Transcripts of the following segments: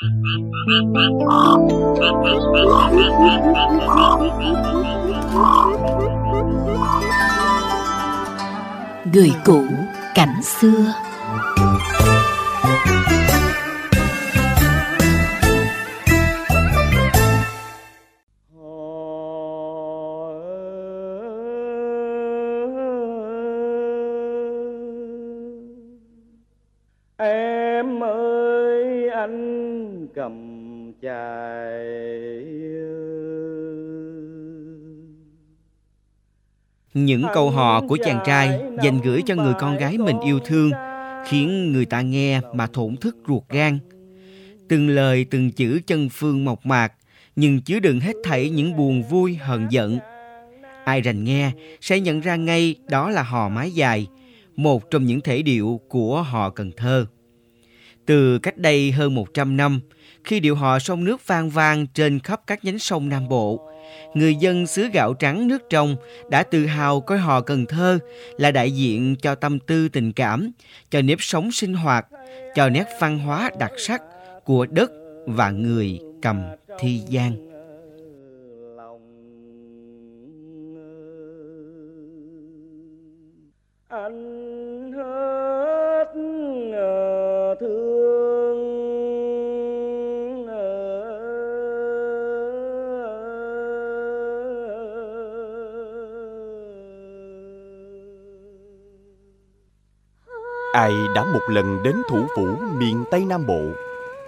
Người cũ cảnh xưa. Em ơi anh cầm chài Những câu hò của chàng trai dành gửi cho người con gái mình yêu thương khiến người ta nghe mà thổn thức ruột gan. Từng lời từng chữ chân phương mộc mạc nhưng chứa đựng hết thảy những buồn vui hờn giận. Ai rành nghe sẽ nhận ra ngay đó là hò mái dài, một trong những thể điệu của hò Cần Thơ. Từ cách đây hơn 100 năm, khi điệu hò sông nước vang vang trên khắp các nhánh sông Nam Bộ, người dân xứ gạo trắng nước trong đã tự hào coi hò Cần Thơ là đại diện cho tâm tư tình cảm, cho nếp sống sinh hoạt, cho nét văn hóa đặc sắc của đất và người cầm thi giang. Ai đã một lần đến thủ phủ miền Tây Nam Bộ,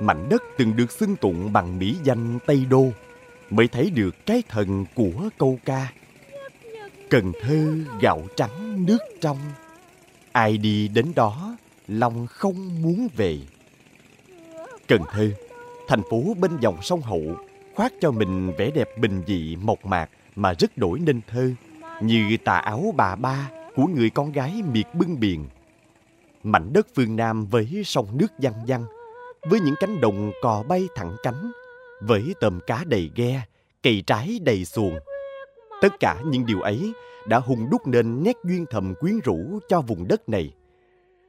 mảnh đất từng được xưng tụng bằng mỹ danh Tây Đô, mới thấy được cái thần của câu ca. Cần Thơ gạo trắng nước trong, ai đi đến đó lòng không muốn về. Cần Thơ, thành phố bên dòng sông Hậu, khoác cho mình vẻ đẹp bình dị mộc mạc mà rất đổi nên thơ, như tà áo bà ba của người con gái miệt bưng biển mảnh đất phương Nam với sông nước văng văng, với những cánh đồng cò bay thẳng cánh, với tôm cá đầy ghe, cây trái đầy xuồng. Tất cả những điều ấy đã hùng đúc nên nét duyên thầm quyến rũ cho vùng đất này.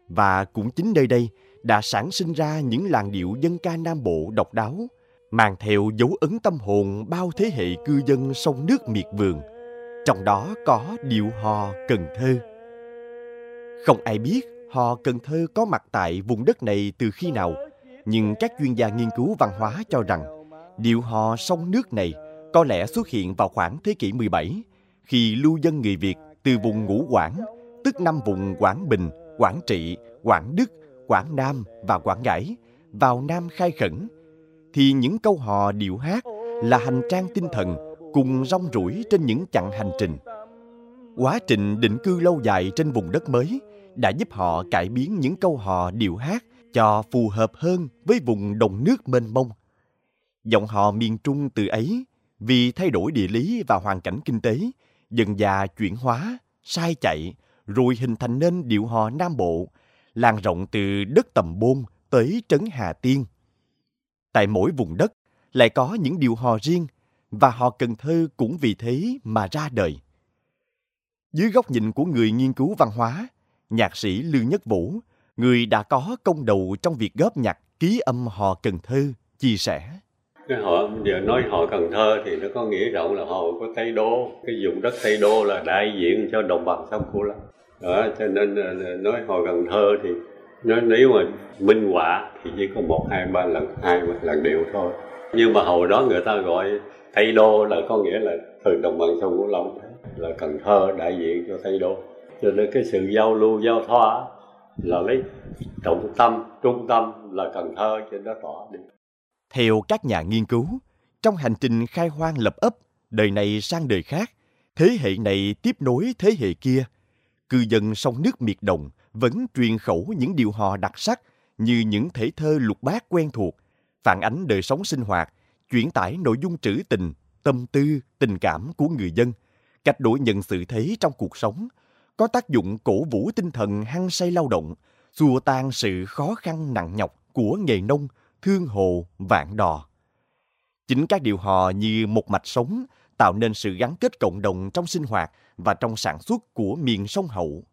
Và cũng chính nơi đây đã sản sinh ra những làn điệu dân ca Nam Bộ độc đáo, mang theo dấu ấn tâm hồn bao thế hệ cư dân sông nước miệt vườn. Trong đó có điệu hò Cần Thơ. Không ai biết Họ Cần Thơ có mặt tại vùng đất này từ khi nào, nhưng các chuyên gia nghiên cứu văn hóa cho rằng điệu hò sông nước này có lẽ xuất hiện vào khoảng thế kỷ 17 khi lưu dân người Việt từ vùng Ngũ Quảng, tức năm vùng Quảng Bình, Quảng Trị, Quảng Đức, Quảng Nam và Quảng Ngãi vào Nam khai khẩn thì những câu hò điệu hát là hành trang tinh thần cùng rong ruổi trên những chặng hành trình. Quá trình định cư lâu dài trên vùng đất mới đã giúp họ cải biến những câu hò điệu hát cho phù hợp hơn với vùng đồng nước mênh mông. Giọng hò miền Trung từ ấy vì thay đổi địa lý và hoàn cảnh kinh tế, dần dà chuyển hóa, sai chạy, rồi hình thành nên điệu hò Nam Bộ, lan rộng từ đất Tầm Bôn tới Trấn Hà Tiên. Tại mỗi vùng đất lại có những điệu hò riêng và họ Cần Thơ cũng vì thế mà ra đời. Dưới góc nhìn của người nghiên cứu văn hóa, nhạc sĩ Lương Nhất Vũ, người đã có công đầu trong việc góp nhạc ký âm hò Cần Thơ, chia sẻ. Cái họ giờ nói họ Cần Thơ thì nó có nghĩa rộng là họ của Tây Đô. Cái vùng đất Tây Đô là đại diện cho đồng bằng sông Cửu Long. Đó, cho nên nói họ Cần Thơ thì nó nếu mà minh họa thì chỉ có một hai ba lần hai ba lần điệu thôi nhưng mà hồi đó người ta gọi tây đô là có nghĩa là từ đồng bằng sông cửu long là cần thơ đại diện cho tây đô cho nên cái sự giao lưu, giao thoa là lấy trọng tâm, trung tâm là cần thơ cho nó tỏ đi. Theo các nhà nghiên cứu, trong hành trình khai hoang lập ấp, đời này sang đời khác, thế hệ này tiếp nối thế hệ kia, cư dân sông nước miệt đồng vẫn truyền khẩu những điều hò đặc sắc như những thể thơ lục bát quen thuộc, phản ánh đời sống sinh hoạt, chuyển tải nội dung trữ tình, tâm tư, tình cảm của người dân, cách đổi nhận sự thế trong cuộc sống có tác dụng cổ vũ tinh thần hăng say lao động, xua tan sự khó khăn nặng nhọc của nghề nông, thương hồ, vạn đò. Chính các điều hò như một mạch sống tạo nên sự gắn kết cộng đồng trong sinh hoạt và trong sản xuất của miền sông Hậu.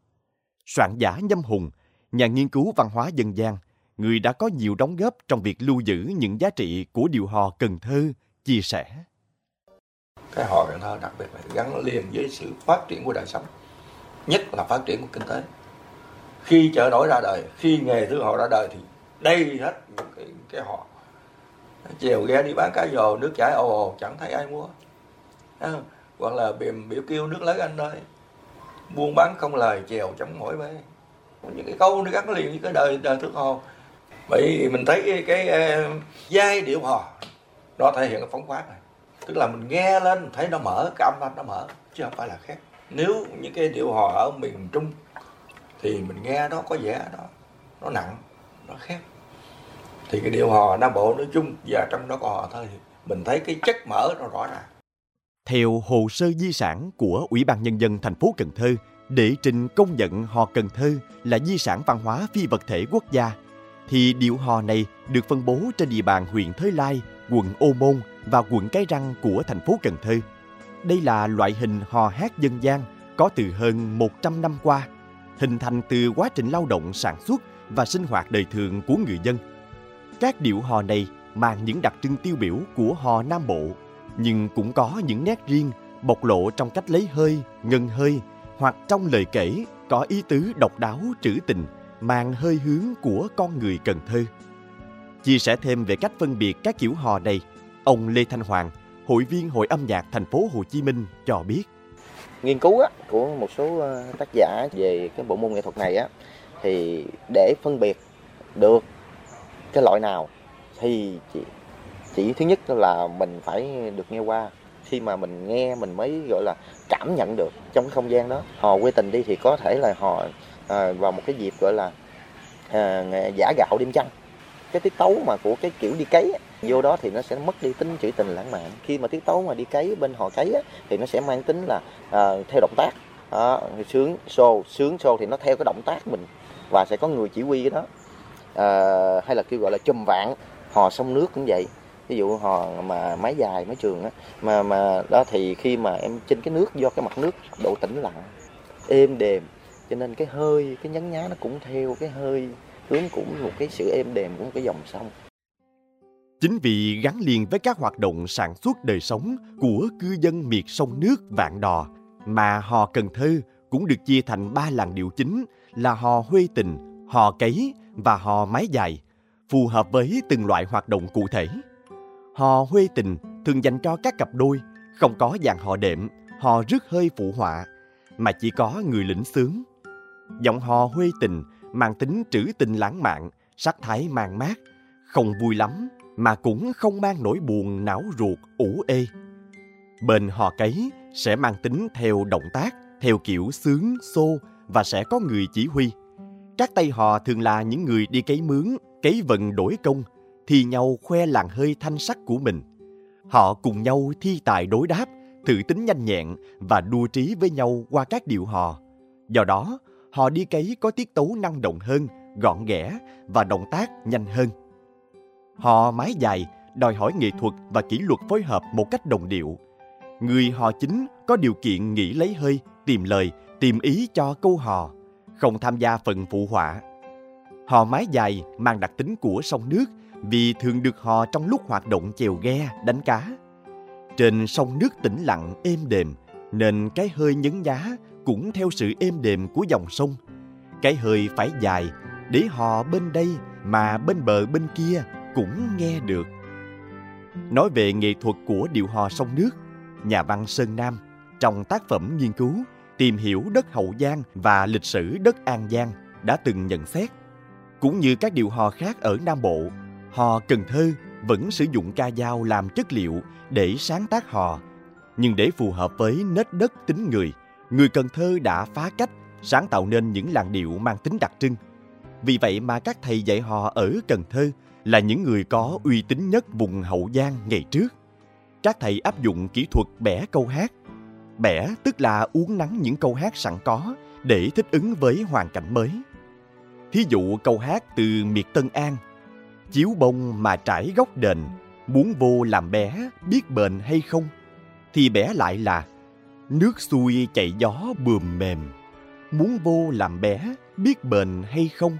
Soạn giả Nhâm Hùng, nhà nghiên cứu văn hóa dân gian, người đã có nhiều đóng góp trong việc lưu giữ những giá trị của điệu hò Cần Thơ, chia sẻ. Cái hò Cần Thơ đặc biệt là gắn liền với sự phát triển của đời sống, nhất là phát triển của kinh tế. Khi chợ nổi ra đời, khi nghề thứ họ ra đời thì đây hết những cái, cái họ. Chèo ghe đi bán cá dồ nước chảy ồ ồ chẳng thấy ai mua. À, hoặc là bìm biểu kêu nước lấy anh ơi buôn bán không lời chèo chấm mỗi bê. Những cái câu nó gắn liền với cái đời đời thức hò vậy mình thấy cái, cái uh, giai điệu hò nó thể hiện cái phóng khoáng này. Tức là mình nghe lên thấy nó mở cái âm thanh nó mở chứ không phải là khác nếu những cái điệu hò ở miền trung thì mình nghe nó có vẻ nó nó nặng nó khác thì cái điệu hò nam bộ nói chung và trong đó có hò thôi thì mình thấy cái chất mở nó rõ ràng theo hồ sơ di sản của Ủy ban Nhân dân thành phố Cần Thơ để trình công nhận hò Cần Thơ là di sản văn hóa phi vật thể quốc gia, thì điệu hò này được phân bố trên địa bàn huyện Thới Lai, quận Ô Môn và quận Cái Răng của thành phố Cần Thơ. Đây là loại hình hò hát dân gian có từ hơn 100 năm qua, hình thành từ quá trình lao động sản xuất và sinh hoạt đời thường của người dân. Các điệu hò này mang những đặc trưng tiêu biểu của hò Nam Bộ nhưng cũng có những nét riêng bộc lộ trong cách lấy hơi, ngân hơi hoặc trong lời kể có ý tứ độc đáo trữ tình, mang hơi hướng của con người Cần Thơ. Chia sẻ thêm về cách phân biệt các kiểu hò này, ông Lê Thanh Hoàng, hội viên Hội âm nhạc thành phố Hồ Chí Minh cho biết. Nghiên cứu á, của một số ờ, tác giả về cái bộ môn nghệ thuật này á, thì để phân biệt được cái loại nào thì chỉ chỉ thứ nhất là mình phải được nghe qua. Khi mà mình nghe mình mới gọi là cảm nhận được trong cái không gian đó. Hò quê tình đi thì có thể là hò à, ờ, vào một cái dịp gọi là à, giả gạo đêm trăng. Cái tiết tấu mà của cái kiểu đi cấy vô đó thì nó sẽ mất đi tính trữ tình lãng mạn. Khi mà tiết tấu mà đi cấy bên họ cấy á, thì nó sẽ mang tính là à, theo động tác. À, sướng xô sướng xô thì nó theo cái động tác mình và sẽ có người chỉ huy cái đó. À, hay là kêu gọi là chùm vạn hò sông nước cũng vậy. Ví dụ hò mà máy dài máy trường á mà mà đó thì khi mà em trên cái nước do cái mặt nước độ tĩnh lặng êm đềm. Cho nên cái hơi cái nhấn nhá nó cũng theo cái hơi hướng cũng một cái sự êm đềm của một cái dòng sông. Chính vì gắn liền với các hoạt động sản xuất đời sống của cư dân miệt sông nước Vạn Đò mà hò Cần Thơ cũng được chia thành ba làng điệu chính là hò Huê Tình, hò Cấy và hò Mái Dài, phù hợp với từng loại hoạt động cụ thể. Hò Huê Tình thường dành cho các cặp đôi, không có dạng hò đệm, hò rước hơi phụ họa, mà chỉ có người lĩnh sướng. Giọng hò Huê Tình mang tính trữ tình lãng mạn, sắc thái mang mát, không vui lắm mà cũng không mang nỗi buồn não ruột ủ ê. Bên hò cấy sẽ mang tính theo động tác, theo kiểu sướng, xô và sẽ có người chỉ huy. Các tay hò thường là những người đi cấy mướn, cấy vận đổi công, thì nhau khoe làng hơi thanh sắc của mình. Họ cùng nhau thi tài đối đáp, thử tính nhanh nhẹn và đua trí với nhau qua các điệu hò. Do đó, họ đi cấy có tiết tấu năng động hơn, gọn ghẽ và động tác nhanh hơn. Họ mái dài đòi hỏi nghệ thuật và kỷ luật phối hợp một cách đồng điệu. Người hò chính có điều kiện nghĩ lấy hơi, tìm lời, tìm ý cho câu hò, không tham gia phần phụ họa. Hò mái dài mang đặc tính của sông nước vì thường được hò trong lúc hoạt động chèo ghe, đánh cá. Trên sông nước tĩnh lặng, êm đềm, nên cái hơi nhấn nhá cũng theo sự êm đềm của dòng sông. Cái hơi phải dài để hò bên đây mà bên bờ bên kia cũng nghe được. Nói về nghệ thuật của điệu hò sông nước, nhà văn Sơn Nam trong tác phẩm nghiên cứu tìm hiểu đất Hậu Giang và lịch sử đất An Giang đã từng nhận xét. Cũng như các điệu hò khác ở Nam Bộ, hò Cần Thơ vẫn sử dụng ca dao làm chất liệu để sáng tác hò. Nhưng để phù hợp với nết đất tính người, người Cần Thơ đã phá cách sáng tạo nên những làn điệu mang tính đặc trưng. Vì vậy mà các thầy dạy hò ở Cần Thơ là những người có uy tín nhất vùng Hậu Giang ngày trước. Các thầy áp dụng kỹ thuật bẻ câu hát. Bẻ tức là uốn nắn những câu hát sẵn có để thích ứng với hoàn cảnh mới. Thí dụ câu hát từ miệt Tân An, chiếu bông mà trải góc đền, muốn vô làm bé, biết bền hay không thì bẻ lại là, nước xuôi chạy gió bườm mềm, muốn vô làm bé, biết bền hay không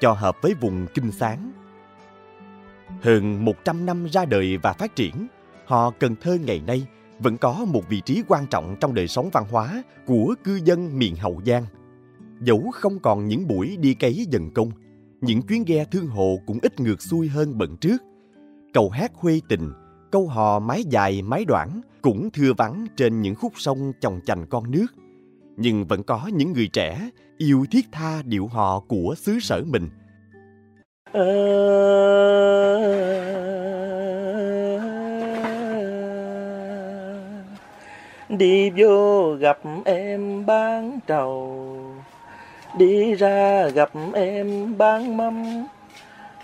cho hợp với vùng kinh sáng. Hơn 100 năm ra đời và phát triển, họ Cần Thơ ngày nay vẫn có một vị trí quan trọng trong đời sống văn hóa của cư dân miền Hậu Giang. Dẫu không còn những buổi đi cấy dần công, những chuyến ghe thương hộ cũng ít ngược xuôi hơn bận trước. Cầu hát Huê Tình, câu hò mái dài mái đoạn cũng thưa vắng trên những khúc sông chồng chành con nước. Nhưng vẫn có những người trẻ yêu thiết tha điệu hò của xứ sở mình. Đi vô gặp em bán trầu. Đi ra gặp em bán mâm.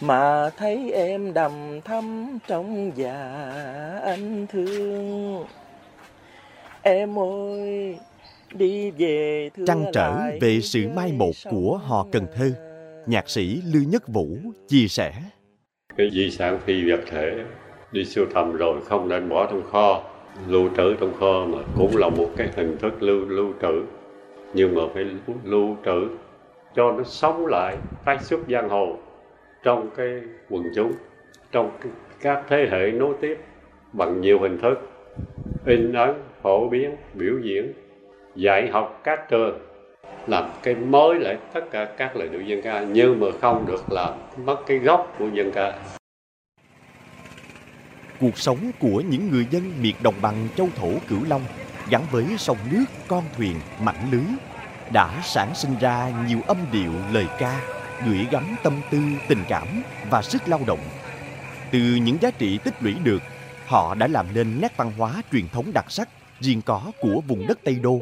Mà thấy em đầm thắm trong già anh thương. Em ơi đi về Trăn trở về sự mai một của họ Cần Thơ, nhạc sĩ Lưu Nhất Vũ chia sẻ. cái di sản phi vật thể đi siêu tầm rồi không nên bỏ trong kho lưu trữ trong kho mà cũng là một cái hình thức lưu lưu trữ nhưng mà phải lưu, lưu trữ cho nó sống lại tái xuất giang hồ trong cái quần chúng trong cái, các thế hệ nối tiếp bằng nhiều hình thức in ấn phổ biến biểu diễn dạy học các trường làm cái mới lại tất cả các lời điệu dân ca nhưng mà không được làm mất cái gốc của dân ca Cuộc sống của những người dân miệt đồng bằng châu thổ Cửu Long gắn với sông nước, con thuyền, mảnh lưới đã sản sinh ra nhiều âm điệu lời ca gửi gắm tâm tư, tình cảm và sức lao động. Từ những giá trị tích lũy được, họ đã làm nên nét văn hóa truyền thống đặc sắc riêng có của vùng đất Tây Đô.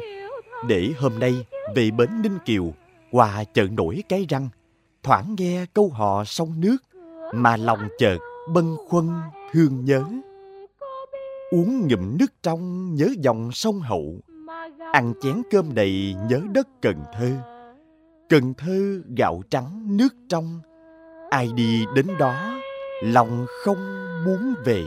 Để hôm nay về bến Ninh Kiều, qua chợ nổi cái răng, thoảng nghe câu hò sông nước mà lòng chợt bâng khuâng thương nhớ. Uống ngụm nước trong nhớ dòng sông Hậu, ăn chén cơm đầy nhớ đất Cần Thơ. Cần Thơ gạo trắng nước trong, ai đi đến đó lòng không muốn về.